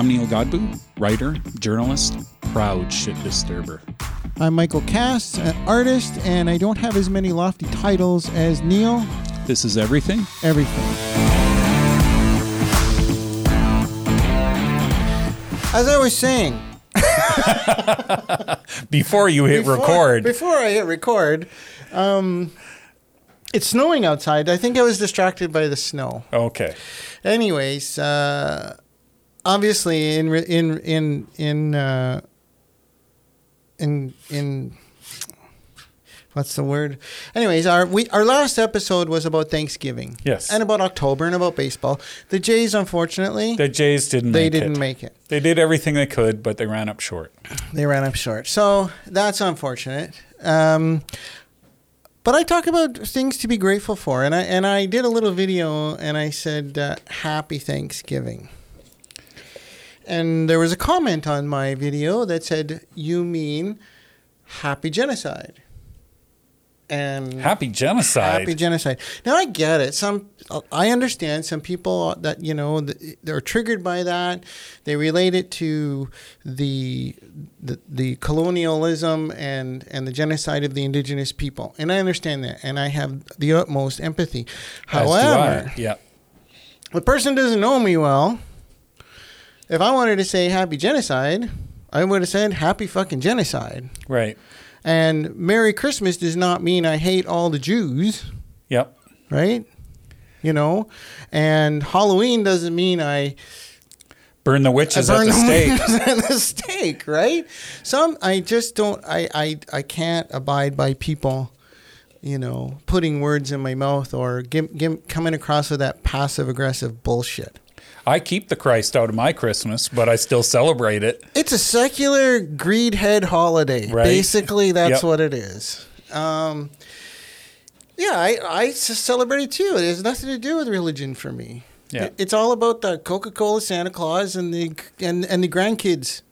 I'm Neil Godbout, writer, journalist, proud shit disturber. I'm Michael Cass, an artist, and I don't have as many lofty titles as Neil. This is everything. Everything. As I was saying, Before you hit before- record. Before I hit record, um, it's snowing outside. I think I was distracted by the snow. Okay. Anyways, uh, obviously in in in in uh, in in what's the word? Anyways, our we our last episode was about Thanksgiving. Yes. and about October and about baseball. The Jays, unfortunately, The Jays didn't they make didn't it. make it. They did everything they could, but they ran up short. They ran up short. So that's unfortunate. Um, but I talk about things to be grateful for, and I and I did a little video, and I said uh, Happy Thanksgiving. And there was a comment on my video that said, "You mean Happy Genocide?" And Happy genocide. Happy genocide. Now I get it. Some I understand some people that you know they're triggered by that. They relate it to the the, the colonialism and and the genocide of the indigenous people, and I understand that, and I have the utmost empathy. However, yeah. the person doesn't know me well. If I wanted to say happy genocide, I would have said happy fucking genocide. Right. And Merry Christmas does not mean I hate all the Jews. Yep. right? You know, and Halloween doesn't mean I Burn the witches I at burn the stake. at the stake, right? Some I just don't. I I I can't abide by people, you know, putting words in my mouth or give, give, coming across with that passive aggressive bullshit. I keep the Christ out of my Christmas, but I still celebrate it. It's a secular greed head holiday. Right. Basically, that's Yep. what it is. Um, yeah, I celebrate it too. It has nothing to do with religion for me. Yeah. It's all about the Coca Cola Santa Claus and the and, and the grandkids.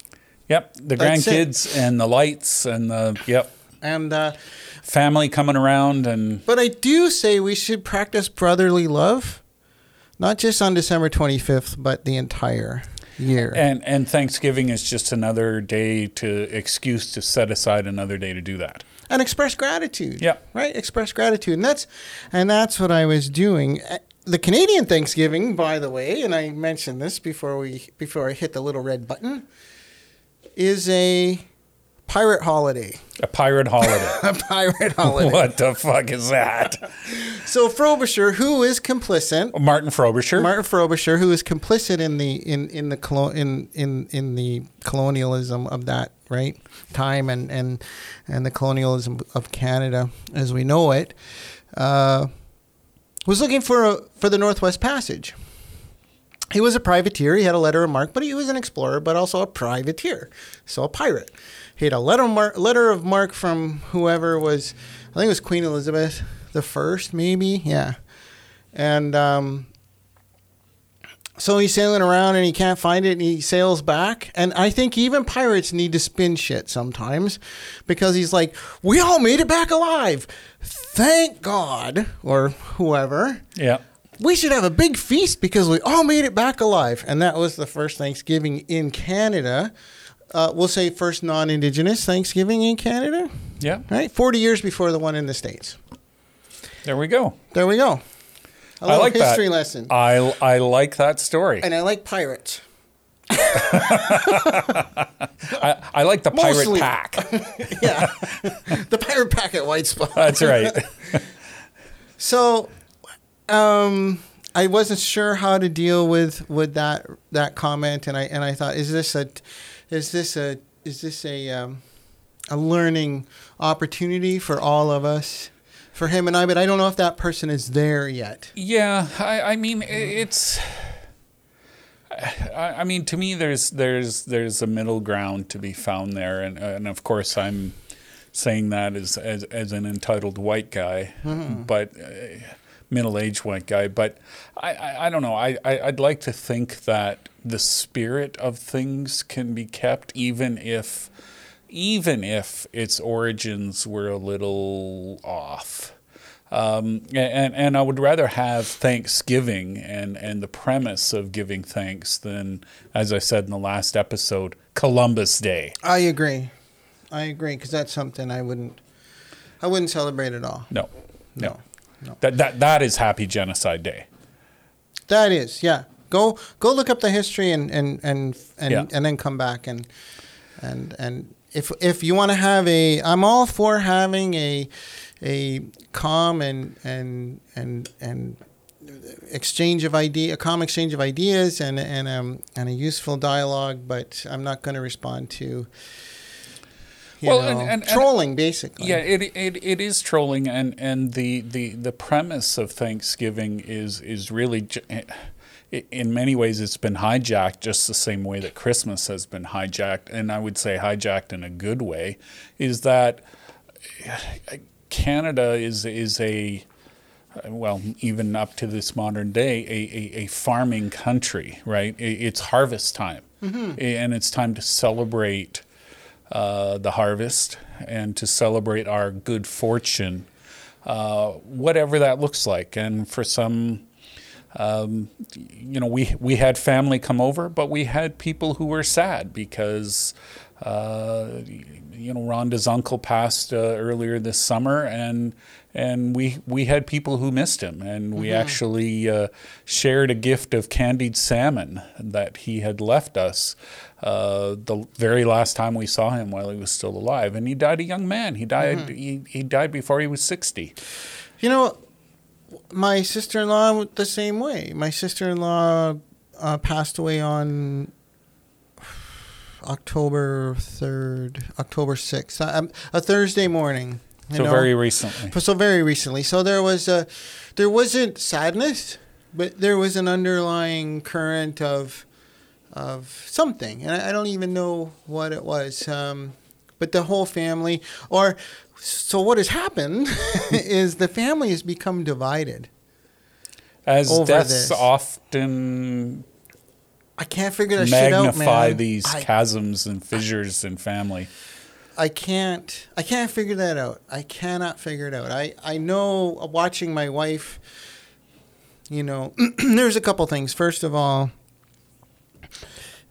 Yep. The That's it. grandkids and the lights and the yep. And uh, Family coming around and but I do say we should practice brotherly love, not just on December twenty fifth, but the entire year. and and Thanksgiving is just another day to excuse to set aside another day to do that. and express gratitude. Yeah. Right? Express gratitude. And that's and that's what I was doing. Uh, The Canadian Thanksgiving, by the way, and I mentioned this before we before I hit the little red button, is a pirate holiday. A pirate holiday. A pirate holiday. what the fuck is that? So Frobisher, who is complicit, Martin Frobisher. Martin Frobisher, who is complicit in the in in the colo- in in in the colonialism of that right time and and and the colonialism of Canada as we know it, uh, was looking for a, for the Northwest Passage. He was a privateer. He had a letter of marque, but he was an explorer, but also a privateer, so a pirate. He had a letter of marque, letter of marque from whoever was, I think it was Queen Elizabeth the First, maybe, yeah. And um, so he's sailing around and he can't find it and he sails back. And I think even pirates need to spin shit sometimes because he's like, we all made it back alive. Thank God, or whoever. yeah. We should have a big feast because we all made it back alive. And that was the first Thanksgiving in Canada. Uh, we'll say first non Indigenous Thanksgiving in Canada, Yeah. right? 40 years before the one in the States. There we go. There we go. A I like history that. lesson. I I like that story. and I like pirates. I, I like the pirate Mostly. pack. yeah, the pirate pack at White Spot. That's right. So, um, I wasn't sure how to deal with with that that comment, and I and I thought, is this a, is this a, is this a, um, a learning opportunity for all of us, for him and I? But I don't know if that person is there yet. Yeah, I, I mean it's. I, I mean, to me, there's there's there's a middle ground to be found there, and and of course, I'm saying that as as, as an entitled white guy, but uh, middle-aged white guy. But I, I, I don't know. I, I I'd like to think that the spirit of things can be kept, even if even if its origins were a little off. Um, and, and I would rather have Thanksgiving and, and the premise of giving thanks than, as I said in the last episode, Columbus Day. I agree. I agree because that's something I wouldn't. I wouldn't celebrate at all. No, no, No, no. That, that, that is Happy Genocide Day. That is, yeah. Go go look up the history and and and and, Yeah. and then come back and and and if if you want to have a, I'm all for having a a calm and and and and exchange of idea, a calm exchange of ideas and and um and a useful dialogue. But I'm not going to respond to. You Well, know, and- and- and- trolling basically. Yeah, it, it, it is trolling, and, and the, the, the premise of Thanksgiving is is really, j- i- in many ways, it's been hijacked just the same way that Christmas has been hijacked, and I would say hijacked in a good way. Is that Canada is is a well, even up to this modern day, a, a, a farming country, right? It's harvest time, and it's time to celebrate uh, the harvest and to celebrate our good fortune, uh, whatever that looks like. And for some, um, you know, we we had family come over, but we had people who were sad because. Uh, you know, Rhonda's uncle passed uh, earlier this summer, and and we we had people who missed him, and we actually uh, shared a gift of candied salmon that he had left us uh, the very last time we saw him while he was still alive, and he died a young man. He died he, he died before he was sixty. You know, my sister in law the same way. My sister in law uh, passed away on October third, October sixth, um, a Thursday morning. So know. very recently. so very recently. So there was a, there wasn't sadness, but there was an underlying current of, of something, and I, I don't even know what it was. Um, but the whole family, or so what has happened, is the family has become divided. As over deaths this. often I can't figure that shit out, magnify man. these I, chasms and fissures in family. I can't. I can't figure that out. I cannot figure it out. I I know uh, watching my wife. You know, there's a couple things. First of all,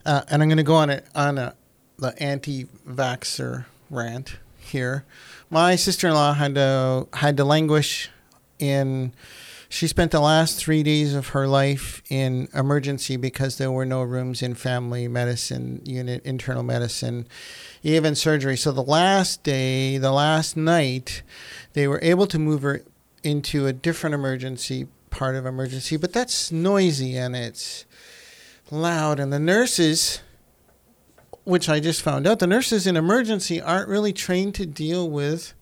uh, and I'm going to go on a on a the anti-vaxxer rant here. My sister-in-law had to had to languish in. She spent the last three days of her life in emergency because there were no rooms in family medicine unit, internal medicine, even surgery. So the last day, the last night, they were able to move her into a different emergency part of emergency, but that's noisy and it's loud. And the nurses, which I just found out, the nurses in emergency aren't really trained to deal with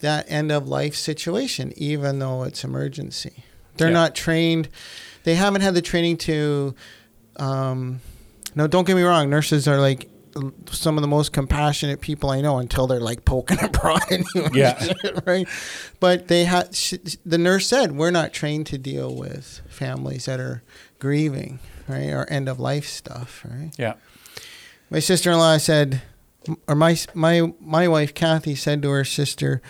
that end of life situation, even though it's emergency. They're Yeah. not trained. They haven't had the training to. Um, no, don't get me wrong. Nurses are like some of the most compassionate people I know until they're like poking and prodding you. Yeah. right. But they had. The nurse said we're not trained to deal with families that are grieving, right, or end of life stuff, right. Yeah. My sister-in-law said, or my my my wife Kathy said to her sister,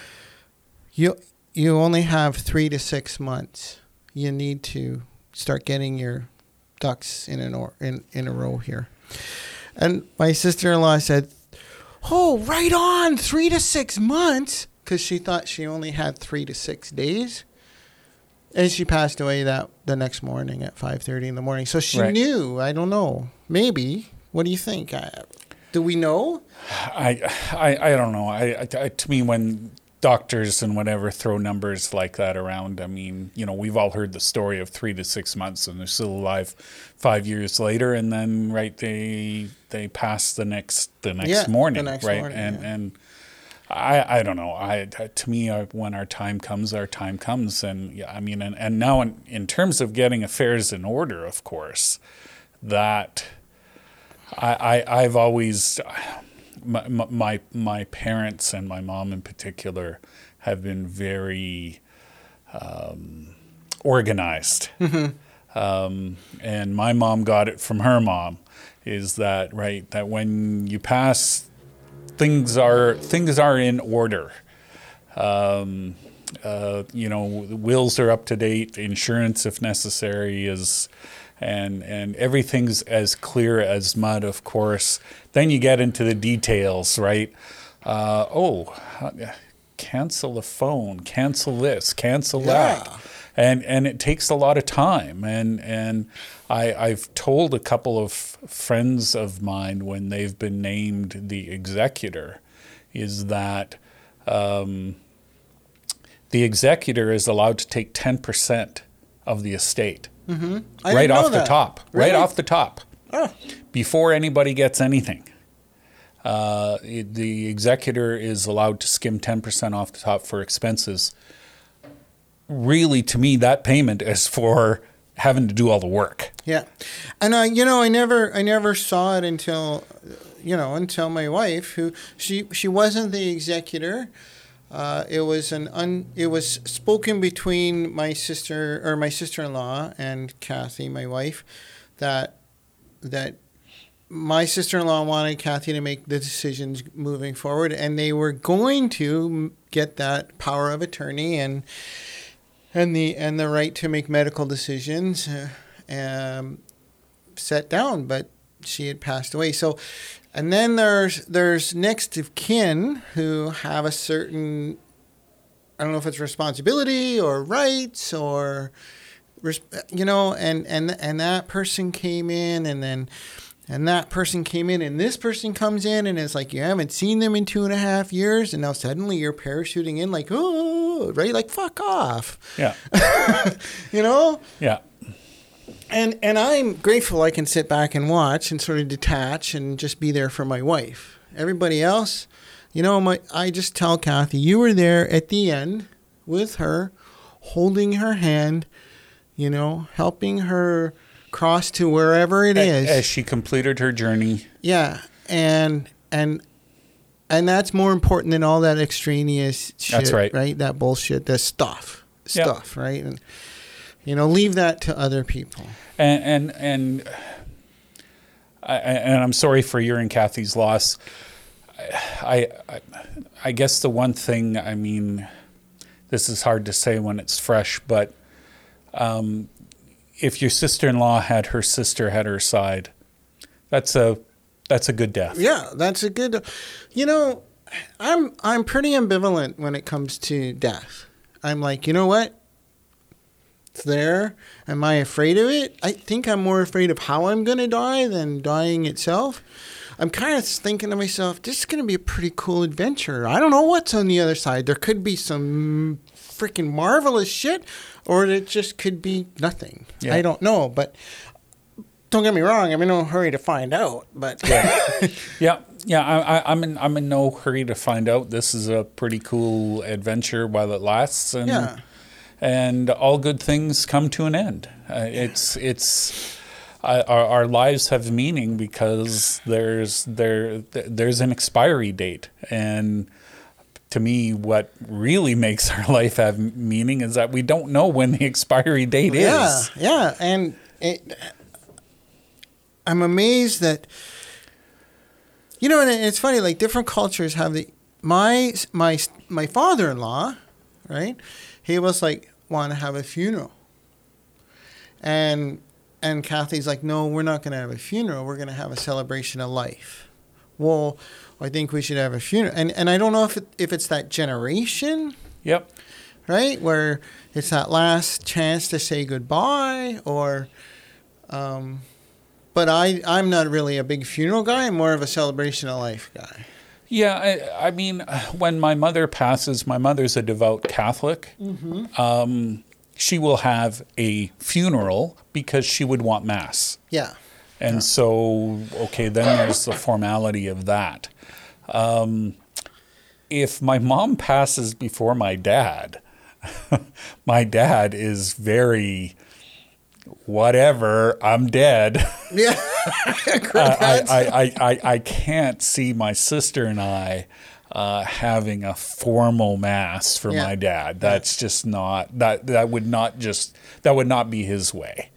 "You you only have three to six months. You need to start getting your ducks in an or in in a row here." And my sister-in-law said, "Oh, right on, three to six months," because she thought she only had three to six days. And she passed away that the next morning at five thirty in the morning. So she Right. knew. I don't know. Maybe. What do you think? I, do we know? I, I, I don't know. I, I, to me, when doctors and whatever throw numbers like that around, I mean, you know, we've all heard the story of three to six months, and they're still alive five years later, and then right they they pass the next the next Yeah, the morning, next right? morning, and yeah. and I I don't know. I to me, uh, when our time comes, our time comes, and yeah, I mean, and and now in in terms of getting affairs in order, of course, that. I, I I've always my, my my parents and my mom in particular have been very um, organized, um, and my mom got it from her mom. Is that right? That when you pass, things are things are in order. Um, uh, you know, wills are up to date, insurance if necessary is, and and everything's as clear as mud. Of course, then you get into the details, right? Uh, oh, cancel the phone, cancel this, cancel Yeah. that, and and it takes a lot of time. And and I I've told a couple of friends of mine when they've been named the executor, is that. Um, the executor is allowed to take 10% of the estate I right off the top. Really? right off the top. Oh. before anybody gets anything. Uh, it- the executor is allowed to skim 10% off the top for expenses. Really to me that payment is for having to do all the work. Yeah, and I, you know, I never, I never saw it until, you know, until my wife, who she, she wasn't the executor. Uh, it was an un, it was spoken between my sister or my sister-in-law and Kathy, my wife, that that my sister-in-law wanted Kathy to make the decisions moving forward, and they were going to get that power of attorney and and the and the right to make medical decisions uh, um, set down, but she had passed away. So, and then there's there's next of kin who have a certain I don't know if it's responsibility or rights or you know, and and and that person came in, and then. And that person came in, and this person comes in, and it's like you haven't seen them in two and a half years, and now suddenly you're parachuting in, like, oh, right, like fuck off, yeah you know. yeah And and I'm grateful I can sit back and watch and sort of detach and just be there for my wife. Everybody else, you know, my I just tell Kathy, you were there at the end with her, holding her hand, you know, helping her cross to wherever it A- is. as she completed her journey Yeah, and and and that's more important than all that extraneous shit. That's right. Right, that bullshit, that stuff, stuff. Right, and you know, leave that to other people. and and and I, and I'm sorry for your and Kathy's loss. I, I I guess the one thing I mean, this is hard to say when it's fresh, but um, if your sister-in-law had her sister at her side, that's a that's a good death. Yeah, that's a good. You know, I'm I'm pretty ambivalent when it comes to death. I'm like, you know what? It's there. Am I afraid of it? I think I'm more afraid of how I'm going to die than dying itself. I'm kind of thinking to myself, this is going to be a pretty cool adventure. I don't know what's on the other side. There could be some freaking marvelous shit, or it just could be nothing. Yeah. I don't know, but don't get me wrong. I'm in no hurry to find out. But Yeah, yeah. I, I, I'm in I'm in no hurry to find out. This is a pretty cool adventure while it lasts, and Yeah. And all good things come to an end. Uh, it's it's uh, our, our lives have meaning because there's there there's an expiry date, and to me, what really makes our life have meaning is that we don't know when the expiry date Yeah, is. Yeah, yeah, and it, I'm amazed that you know, and it's funny. Like different cultures have the my my my father-in-law, right? He was like want to have a funeral, and and Kathy's like, no, we're not going to have a funeral. We're going to have a celebration of life. Well, I think we should have a funeral, and and I don't know if it, if it's that generation Yep. right? Where it's that last chance to say goodbye, or, um, but I I'm not really a big funeral guy. I'm more of a celebration of life guy. Yeah, I, I mean, when my mother passes, my mother's a devout Catholic. Um, she will have a funeral because she would want mass. Yeah, And so, okay, then there's the formality of that. Um, if my mom passes before my dad, my dad is very whatever, I'm dead. yeah, I, I, I, I, I can't see my sister and I uh, having a formal mass for Yeah. my dad. That's just not that that would not just that would not be his way.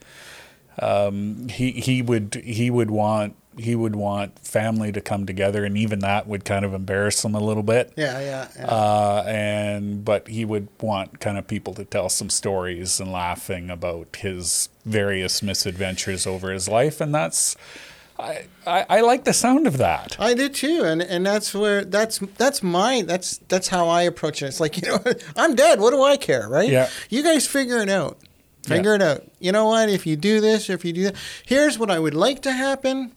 Um, he he would he would want he would want family to come together, and even that would kind of embarrass him a little bit. Yeah, yeah. yeah. Uh, and but he would want kind of people to tell some stories and laughing about his various misadventures over his life, and that's I, I, I like the sound of that. I do too, and and that's where that's that's my that's that's how I approach it. It's like you know, I'm dead. What do I care, right? Yeah. You guys figure it out. Figure it out. You know what? If you do this, or if you do that, here's what I would like to happen.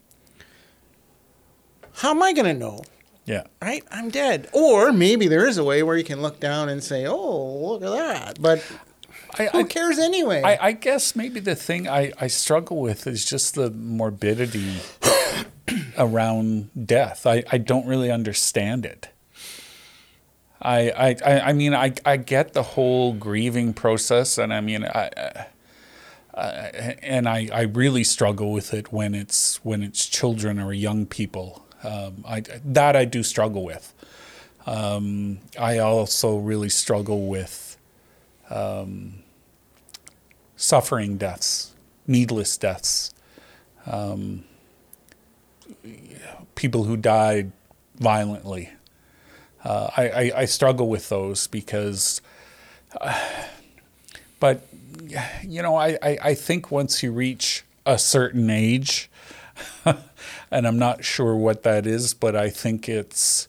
How am I going to know? Yeah. Right? I'm dead. Or maybe there is a way where you can look down and say, "Oh, look at that." But I, who cares anyway? I, I guess maybe the thing I, I struggle with is just the morbidity around death. I, I don't really understand it. I, I, I I mean, I, I get the whole grieving process, and I mean, I, I, and I, I really struggle with it when it's when it's children or young people. Um, I, that I do struggle with. Um, I also really struggle with um, suffering deaths, needless deaths, um, people who died violently. Uh, I, I, I, struggle with those because, uh, but you know, I, I, I think once you reach a certain age, and I'm not sure what that is, but I think it's.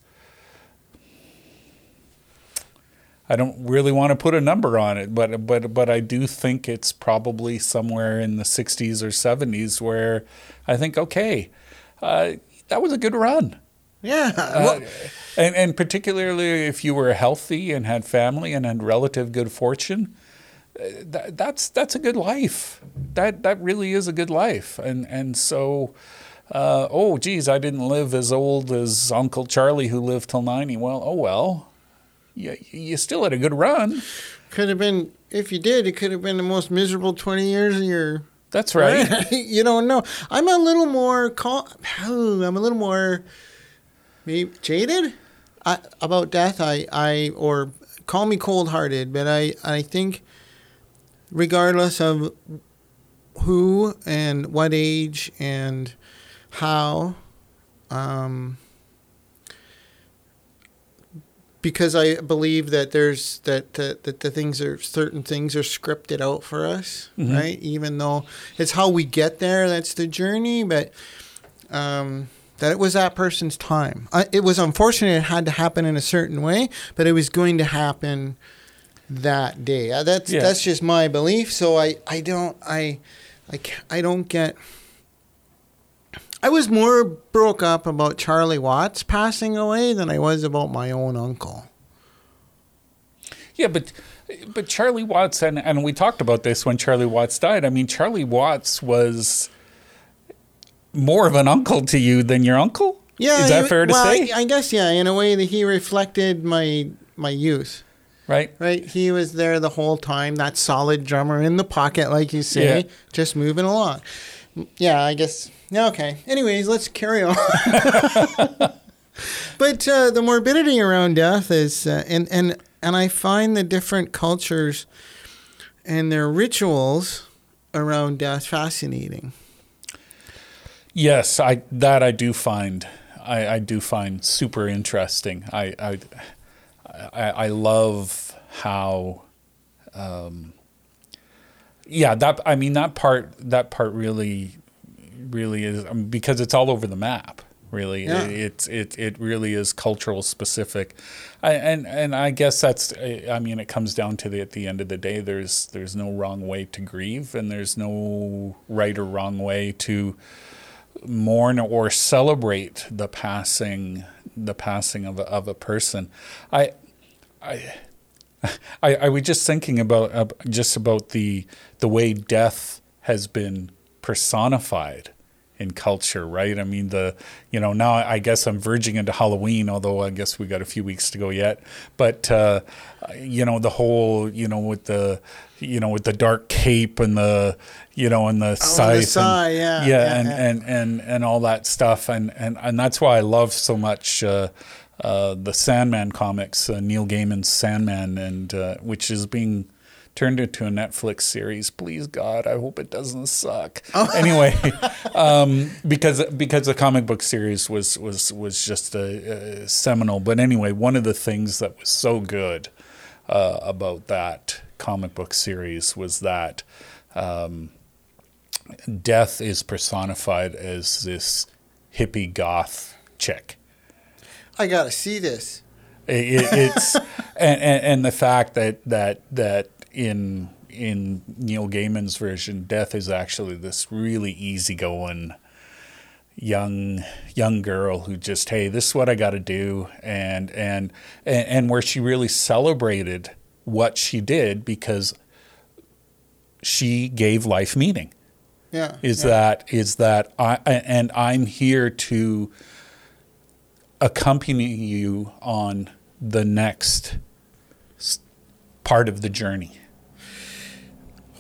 I don't really want to put a number on it, but but but I do think it's probably somewhere in the 60s or 70s where I think, okay, uh, that was a good run. Yeah. Uh, and, and particularly if you were healthy and had family and had relative good fortune, uh, that, that's that's a good life. That that really is a good life. And and so, uh, oh geez, I didn't live as old as Uncle Charlie who lived till ninety. Well, oh well, you you still had a good run. Could have been if you did. It could have been the most miserable twenty years of your. That's right. you don't know. I'm a little more. Cal- I'm a little more maybe jaded I, about death. I, I or call me cold hearted, but I, I think regardless of who and what age and how, um, because I believe that there's that, that that the things are certain things are scripted out for us, Mhm. right? Even though it's how we get there, that's the journey, but um, that it was that person's time. I, it was unfortunate it had to happen in a certain way, but it was going to happen that day. Uh, That's Yeah. that's just my belief. So I I don't I I I don't get. I was more broke up about Charlie Watts passing away than I was about my own uncle. Yeah, but but Charlie Watts and and we talked about this when Charlie Watts died. I mean, Charlie Watts was more of an uncle to you than your uncle. Yeah, is that he- fair to well, say? I, I guess yeah, in a way that he reflected my my youth. right. Right, he was there the whole time. That solid drummer in the pocket, like you say, Yeah. just moving along. Yeah, I guess. Okay. Anyways, let's carry on. but uh, the morbidity around death is, uh, and and and I find the different cultures and their rituals around death fascinating. Yes, I that I do find I, I do find super interesting. I I I, I love how um, yeah that I mean that part that part really really is um, because it's all over the map really. Yeah. it, it's it it really is cultural specific. I, and and I guess that's I mean it comes down to the at the end of the day there's there's no wrong way to grieve and there's no right or wrong way to mourn or celebrate the passing the passing of a, of a person. I i I, I was just thinking about uh, just about the the way death has been personified in culture, right? I mean, the you know now I guess I'm verging into Halloween, although I guess we got a few weeks to go yet. But uh, you know the whole you know with the you know with the dark cape and the you know and the scythe, and- sigh, yeah, yeah, yeah, and, yeah. and and and all that stuff, and and and that's why I love so much. Uh, uh, the Sandman comics, uh, Neil Gaiman's Sandman, and uh, which is being turned into a Netflix series. Please God, I hope it doesn't suck. Anyway, um, because because the comic book series was was was just a, a seminal. But anyway, one of the things that was so good uh, about that comic book series was that um, death is personified as this hippie goth chick. I gotta see this. It, it, it's and, and and the fact that that that in in Neil Gaiman's version, death is actually this really easygoing young young girl who just hey this is what I got to do and, and and and where she really celebrated what she did because she gave life meaning Yeah. is yeah. that is that I and I'm here to accompany you on the next part of the journey.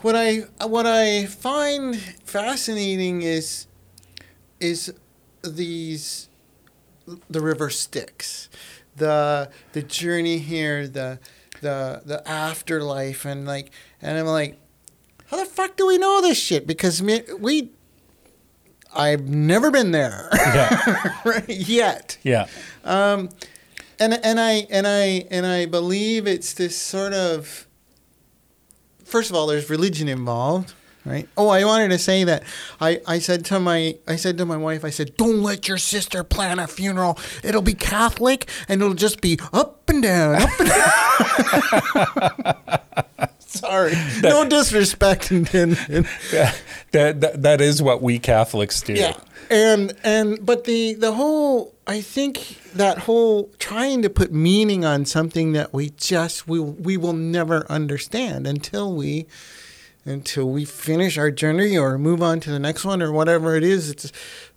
what I what I find fascinating is is these the river Styx, the the journey here, the the the afterlife, and like, and I'm like, how the fuck do we know this shit? Because we, I've never been there Yeah, right, yet. yeah, Um, and and I and I and I believe it's this sort of. First of all, there's religion involved, right? Oh, I wanted to say that I, I said to my I said to my wife, I said, don't let your sister plan a funeral. It'll be Catholic and it'll just be up and down, up and down. Sorry, no disrespect intended. that, that that is what we Catholics do. Yeah. And and but the the whole I think that whole trying to put meaning on something that we just we we will never understand until we until we finish our journey or move on to the next one or whatever it is it's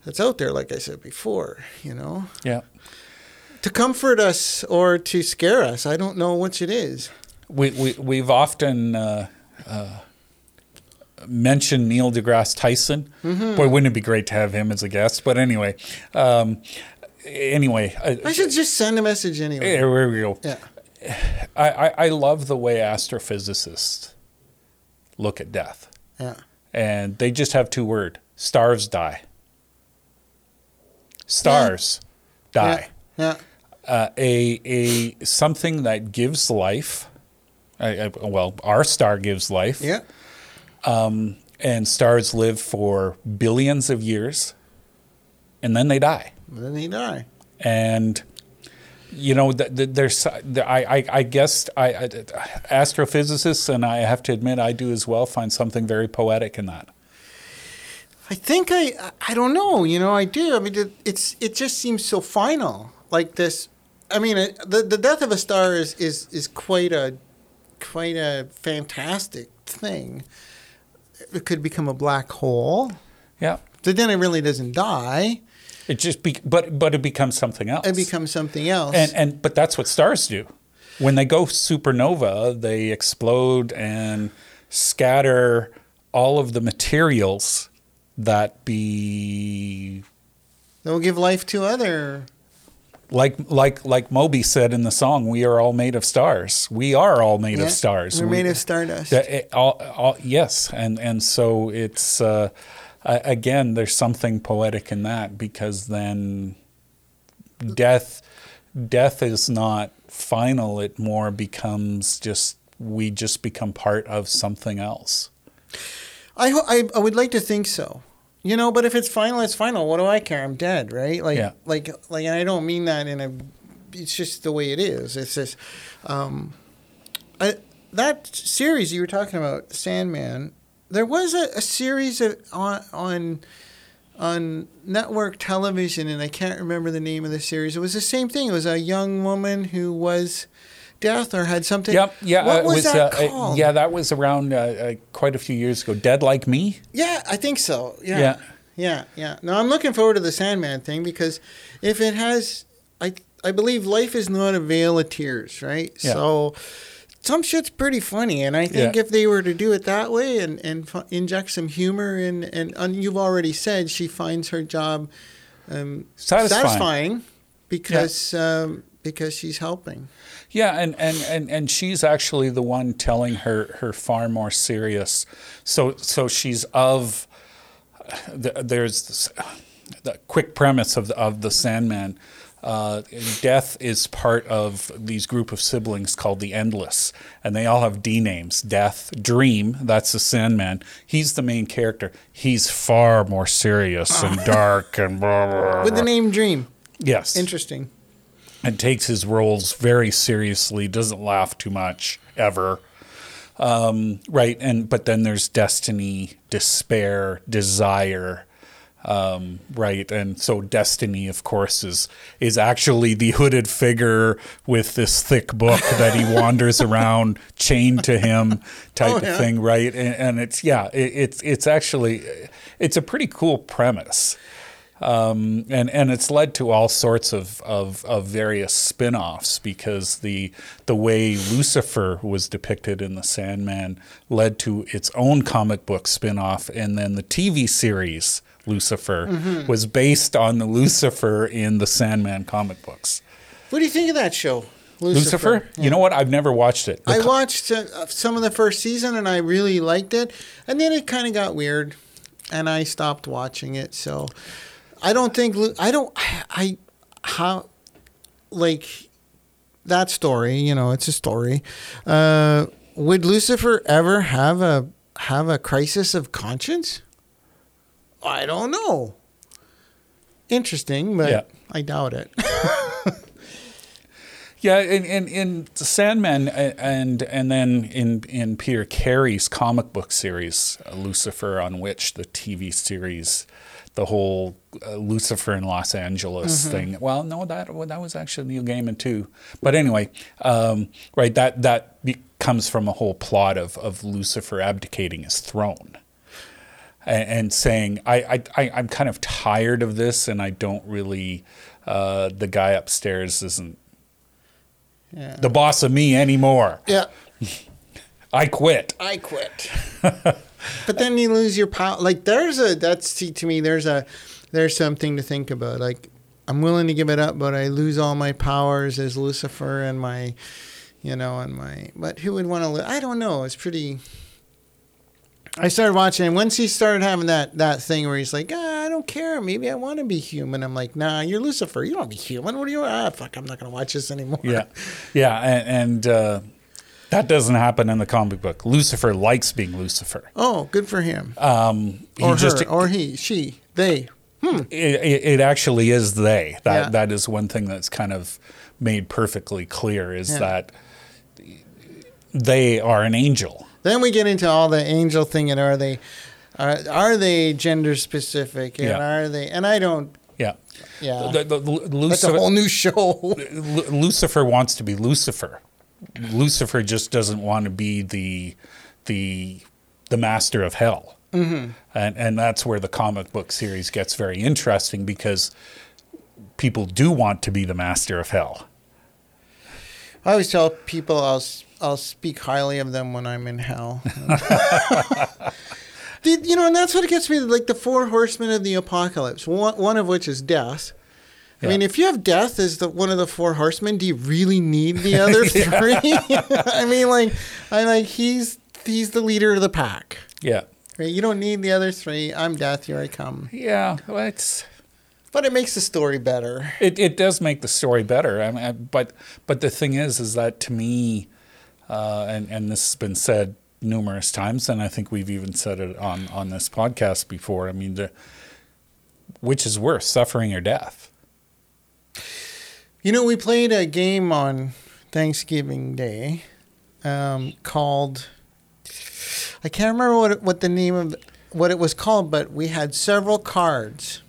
that's out there like I said before, you know. yeah. To comfort us or to scare us, I don't know which it is. We we we've often. Uh, uh, mentioned Neil deGrasse Tyson. Mm-hmm. Boy, wouldn't it be great to have him as a guest? But anyway, um, anyway, I should just send a message anyway. here we go. Yeah. I, I, I love the way astrophysicists look at death. Yeah. And they just have two words stars die. Stars die. Yeah. Uh, a, a something that gives life. I, I, well, our star gives life. Yeah. Um, and stars live for billions of years and then they die. Then they die. and you know th- th- there's I, I, I guess I, I astrophysicists and I have to admit I do as well find something very poetic in that I think I I don't know. You know, I do. I mean, it, it's it just seems so final. Like this. I mean, it, the the death of a star is is is quite a quite a fantastic thing. It could become a black hole. yeah But then it really doesn't die. it just be, but but it becomes something else It becomes something else. and and but that's what stars do when they go supernova they explode and scatter all of the materials that be they'll give life to other. Like like like Moby said in the song, "We are all made of stars. We are all made Yeah, of stars. We're We- made of stardust. that it- all, all, yes, and and so it's uh, again, there's something poetic in that because then death death is not final. It more becomes just we just become part of something else. I, ho- I I would like to think so. You know, but if it's final, it's final. What do I care? I'm dead, right? Like, Yeah. like, like, and I don't mean that in a. It's just the way it is. It's just, um, I, that series you were talking about, Sandman. There was a, a series of, on on on network television, and I can't remember the name of the series. It was the same thing. It was a young woman who was deaf or had something. Yep, yeah, What uh, was, was that uh, uh, called? yeah, that was around uh, quite a few years ago. Dead like me. Yeah, I think so. Yeah. Yeah. Yeah, yeah. No, I'm looking forward to the Sandman thing because if it has I I believe life is not a vale of tears, right? Yeah. So some shit's pretty funny and I think Yeah. if they were to do it that way and and fu- inject some humor and and, and you've already said she finds her job um, Satisfying. satisfying because um, because she's helping. Yeah, and, and, and, and she's actually the one telling her, her far more serious. So so she's of the, there's this, the quick premise of the, of the Sandman. Uh, death is part of these group of siblings called the Endless, and they all have D names. Death, Dream, that's the Sandman. He's the main character. He's far more serious and dark and blah, blah, blah. With the name Dream. Yes. Interesting. And takes his roles very seriously. Doesn't laugh too much ever. Um, right, and but then there's destiny, despair, desire. Um, right, and so destiny, of course, is is actually the hooded figure with this thick book that he wanders around chained to him, type Oh, of yeah. thing. Right, and, and it's yeah, it, it's it's actually it's a pretty cool premise um, and and it's led to all sorts of, of, of various spin-offs because the the way Lucifer was depicted in the Sandman led to its own comic book spin-off and then the TV series Lucifer was based on the Lucifer in the Sandman comic books. What do you think of that show, Lucifer, you know what? I've never watched it. The I watched uh, some of the first season and I really liked it, and then it kind of got weird, and I stopped watching it. So I don't think I don't I, I how like that story. You know, it's a story. Uh, would Lucifer ever have a have a crisis of conscience? I don't know. Interesting, but Yeah. I doubt it. Yeah, in, in, in Sandman and and then in in Peter Carey's comic book series Lucifer, on which the TV series, the whole uh, Lucifer in Los Angeles thing. Well, no, that well, that was actually Neil Gaiman too. But anyway, um, right that that be, comes from a whole plot of of Lucifer abdicating his throne. And, and saying, I, I, I, I'm kind of tired of this, and I don't really, uh, the guy upstairs isn't yeah. the boss of me anymore. yeah. I quit. I quit. but then you lose your power. Like there's a that's see to me there's a there's something to think about. Like I'm willing to give it up, but I lose all my powers as Lucifer and my, you know, and my. But who would want to? Li- I don't know. It's pretty. I started watching, and once he started having that that thing where he's like, ah, I don't care, maybe I want to be human. I'm like, Nah, you're Lucifer. You don't be human. What do you? Ah, fuck, I'm not gonna watch this anymore. Yeah, yeah, and, and uh, that doesn't happen in the comic book. Lucifer likes being Lucifer. Oh, good for him. Um, he or just her, or he, she, they. it, it, it actually is they. That Yeah. that is one thing that's kind of made perfectly clear is Yeah. that they are an angel. Then we get into all the angel thing, and are they are, are they gender specific, and Yeah. are they? And I don't. Yeah. Yeah, The- the- the that's a whole new show. Lucifer wants to be Lucifer. Lucifer just doesn't want to be the the the master of hell. Mm-hmm. And and that's where the comic book series gets very interesting because people do want to be the master of hell. I always tell people I'll I'll speak highly of them when I'm in hell. You know? And that's what gets me. Like the four horsemen of the apocalypse. One, one of which is death. I mean, if you have death as the one of the four horsemen, do you really need the other three? I mean, like, I like he's he's the leader of the pack. Yeah. Right? You don't need the other three. I'm death. Here I come. Yeah, well, it's But it makes the story better. it, it does make the story better. I mean, I- but but the thing is, is that to me, uh, and and this has been said numerous times, and I think we've even said it on on this podcast before. I mean, the, which is worse, suffering or death? You know, we played a game on Thanksgiving Day um, called. I can't remember what what the name of what it was called, but we had several cards,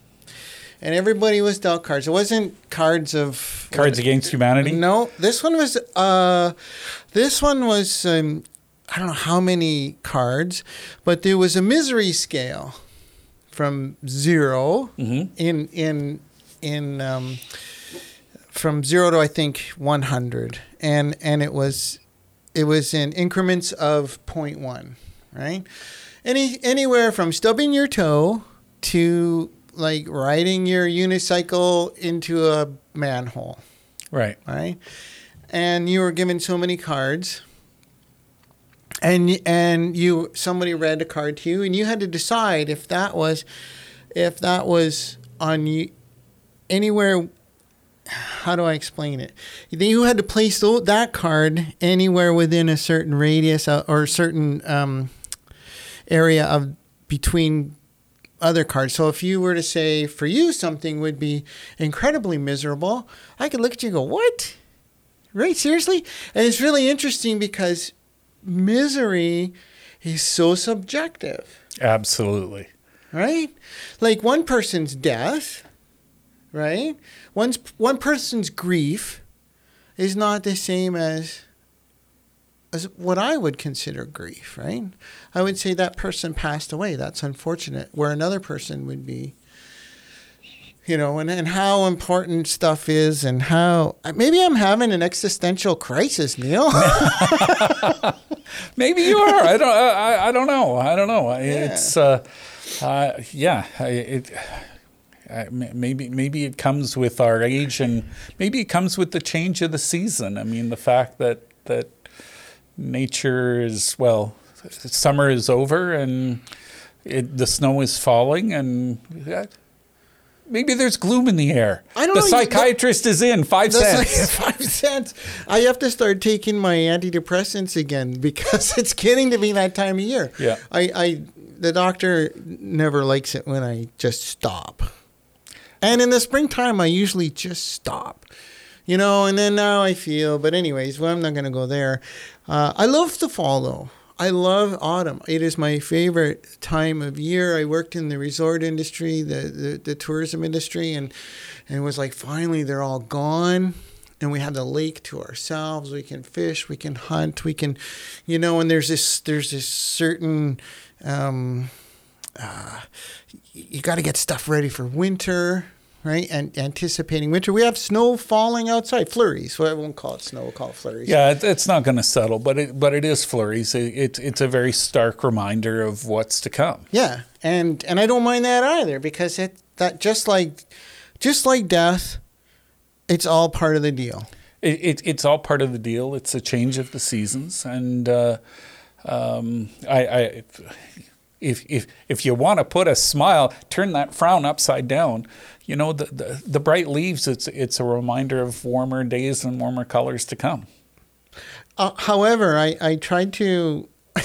and everybody was dealt cards. It wasn't cards of Cards Against Humanity. No, this one was. Uh, this one was. Um, I don't know how many cards, but there was a misery scale from 0 Mhm. in in in um, from zero to I think one hundred, and and it was it was in increments of 0.1, right? Any anywhere from stubbing your toe to like riding your unicycle into a manhole. Right. right? And you were given so many cards, and and you somebody read a card to you, and you had to decide if that was if that was on you anywhere. How do I explain it? You had to place that card anywhere within a certain radius uh, or a certain um, area of between other cards. So if you were to say for you something would be incredibly miserable, I could look at you and go, "What? Right? Seriously?" And it's really interesting because misery is so subjective, Absolutely. right? Like one person's death, right? One's one person's grief is not the same as as what I would consider grief, right? I would say that person passed away. That's unfortunate. Where another person would be, you know, and, and how important stuff is, and how maybe I'm having an existential crisis, Neil. Maybe you are. I don't. I, I don't know. I don't know. It's. Uh, uh, yeah. It. Maybe maybe it comes with our age, and maybe it comes with the change of the season. I mean, the fact that that nature is well, summer is over, and it, the snow is falling, and yeah, maybe there's gloom in the air. I don't the know, psychiatrist is in five cents. like five cents. I have to start taking my antidepressants again because it's getting to be that time of year. Yeah. I, I the doctor never likes it when I just stop. And in the springtime, I usually just stop. You know, and then now I feel, but anyways, well, I'm not going to go there. Uh, I love the fall though. I love autumn. It is my favorite time of year. I worked in the resort industry, the, the, the tourism industry, and, and it was like finally they're all gone. And we have the lake to ourselves. We can fish, we can hunt, we can, you know. And there's this, there's this certain, um, uh, you got to get stuff ready for winter, right? And anticipating winter. We have snow falling outside, flurries. Well, I won't call it snow. We'll call it flurries. Yeah, it, it's not going to settle, but it but it is flurries. It, it, it's a very stark reminder of what's to come. Yeah, and and I don't mind that either because it that just like just like death, it's all part of the deal. It, it, it's all part of the deal. It's a change of the seasons, and uh, um, I, I, if if if you want to put a smile, turn that frown upside down. You know the, the the bright leaves. It's it's a reminder of warmer days and warmer colors to come. Uh, however, I I tried to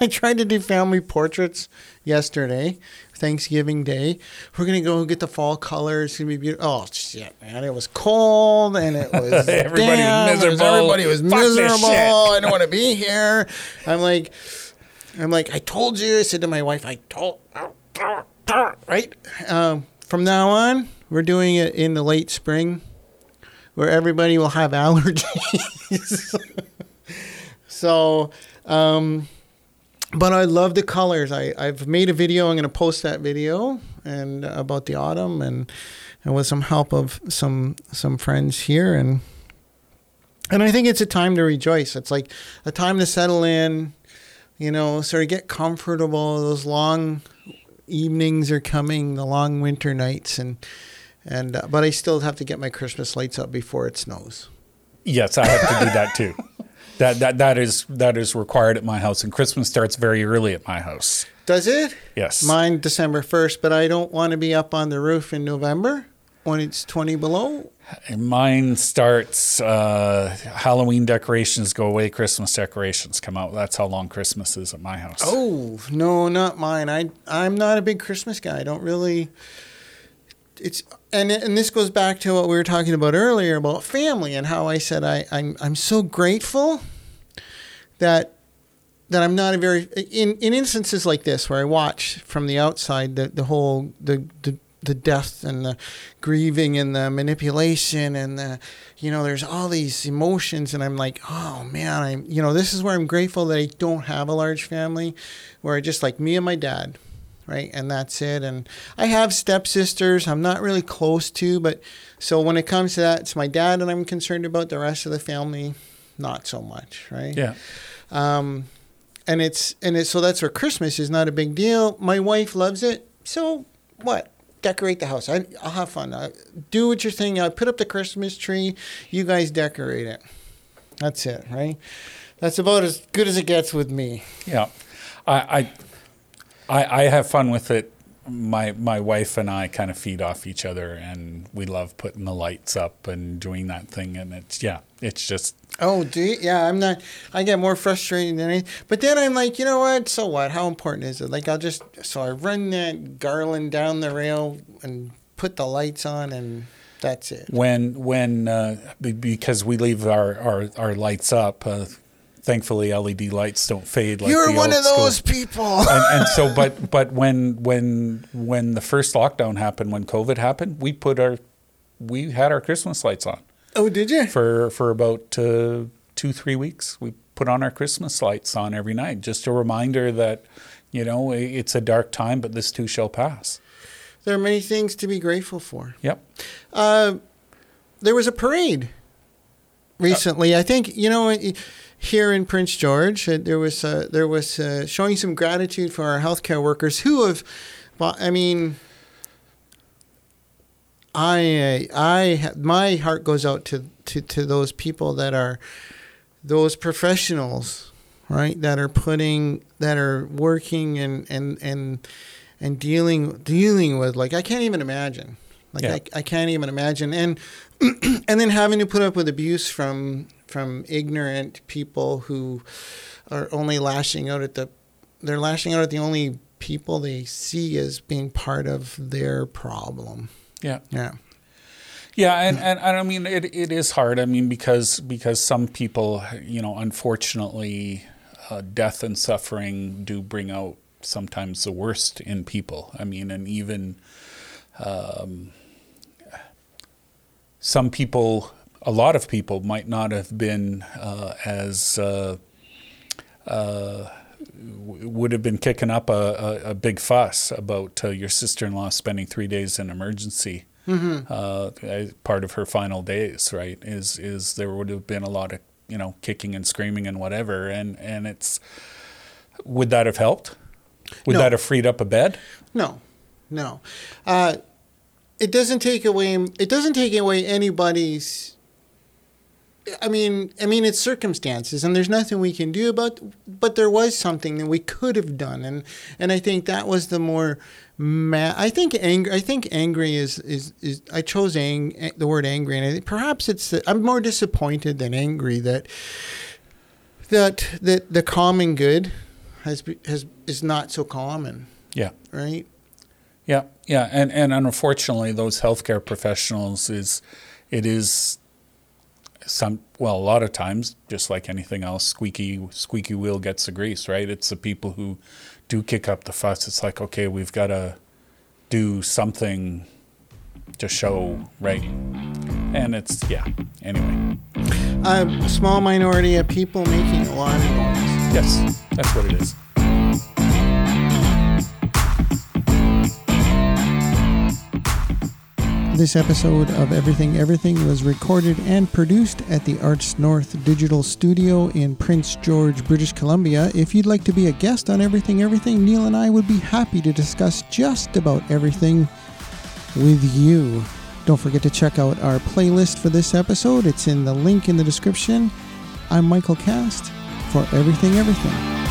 I tried to do family portraits yesterday, Thanksgiving Day. We're gonna go get the fall colors. It's gonna be beautiful. Oh shit, man! It was cold and it was Everybody was miserable. Everybody was Fuck miserable. I don't want to be here. I'm like, I'm like, I told you. I said to my wife, I told. Right. Um, from now on, we're doing it in the late spring, where everybody will have allergies. so, um, but I love the colors. I, I've made a video. I'm going to post that video and uh, about the autumn and and with some help of some some friends here and and I think it's a time to rejoice. It's like a time to settle in, you know, sort of get comfortable. Those long evenings are coming, the long winter nights, and and uh, but I still have to get my Christmas lights up before it snows. Yes, I have to do that too. That that that is that is required at my house, and Christmas starts very early at my house. Does it? Yes. Mine December first, but I don't want to be up on the roof in November when it's twenty below. Mine starts uh, Halloween decorations go away, Christmas decorations come out. That's how long Christmas is at my house. Oh no, not mine. I I'm not a big Christmas guy. I don't really. It's and and this goes back to what we were talking about earlier about family and how I said I I'm I'm so grateful that that I'm not a very in in instances like this where I watch from the outside the the whole the the the death and the grieving and the manipulation and the you know there's all these emotions and I'm like oh man I'm you know this is where I'm grateful that I don't have a large family where I just like me and my dad right and that's it and I have stepsisters I'm not really close to but so when it comes to that it's my dad and I'm concerned about the rest of the family not so much right Yeah. um, and it's and it's so that's where Christmas is not a big deal. My wife loves it. So what? Decorate the house. I, I'll have fun. I, do what you're saying. I put up the Christmas tree. You guys decorate it. That's it, right? That's about as good as it gets with me. Yeah, I, I, I have fun with it. My my wife and I kind of feed off each other, and we love putting the lights up and doing that thing. And it's yeah, it's just Oh, do you? Yeah, I'm not. I get more frustrated than anything. But then I'm like, you know what? So what? How important is it? Like, I'll just. So I run that garland down the rail and put the lights on, and that's it. when when uh, because we leave our our, our lights up. Uh, thankfully, LED lights don't fade. Like You're one of those school. people. and, and so, but but when when when the first lockdown happened, when COVID happened, we put our we had our Christmas lights on oh, did you? for for about uh, two three weeks. We put on our Christmas lights on every night, just a reminder that you know it's a dark time, but this too shall pass. There are many things to be grateful for. Yep. Uh, there was a parade recently. I think you know here in Prince George uh, there was uh, there was uh, showing some gratitude for our healthcare workers who have. Well, I mean, I I my heart goes out to, to to those people that are those professionals, right? That are putting that are working and and and and dealing dealing with like I can't even imagine. Like Yeah. I, I can't even imagine and and then having to put up with abuse from from ignorant people who are only lashing out at the they're lashing out at the only people they see as being part of their problem. Yeah. Yeah. Yeah, and, and, and I mean it, it is hard. I mean because because some people, you know, unfortunately, uh, death and suffering do bring out sometimes the worst in people. I mean, and even um, some people, a lot of people, might not have been uh, as uh, uh, would have been kicking up a, a, a big fuss about uh, your sister-in-law spending three days in emergency uh, as part of her final days, right? Is is there would have been a lot of you know kicking and screaming and whatever, and and it's would that have helped? Would No. that have freed up a bed? No, no. Uh, it doesn't take away. It doesn't take away anybody's. I mean, I mean, it's circumstances, and there's nothing we can do about. But there was something that we could have done, and and I think that was the more. Ma- I think angry. I think angry is is is. I chose ang- the word angry, and I think perhaps it's. The, I'm more disappointed than angry that. That that the common good, has has is not so common, Yeah. right? Yeah, yeah, and and unfortunately, those healthcare professionals is, it is, some well, a lot of times, just like anything else, squeaky squeaky wheel gets the grease, right? It's the people who do kick up the fuss. It's like, okay, we've got to do something to show, right? And it's yeah. Anyway, a small minority of people making a lot of noise. yes, that's what it is. This episode of Everything Everything was recorded and produced at the Arts North Digital Studio in Prince George, British Columbia. If you'd like to be a guest on Everything Everything, Neil and I would be happy to discuss just about everything with you. Don't forget to check out our playlist for this episode. It's in the link in the description. I'm Michael Cast for Everything Everything.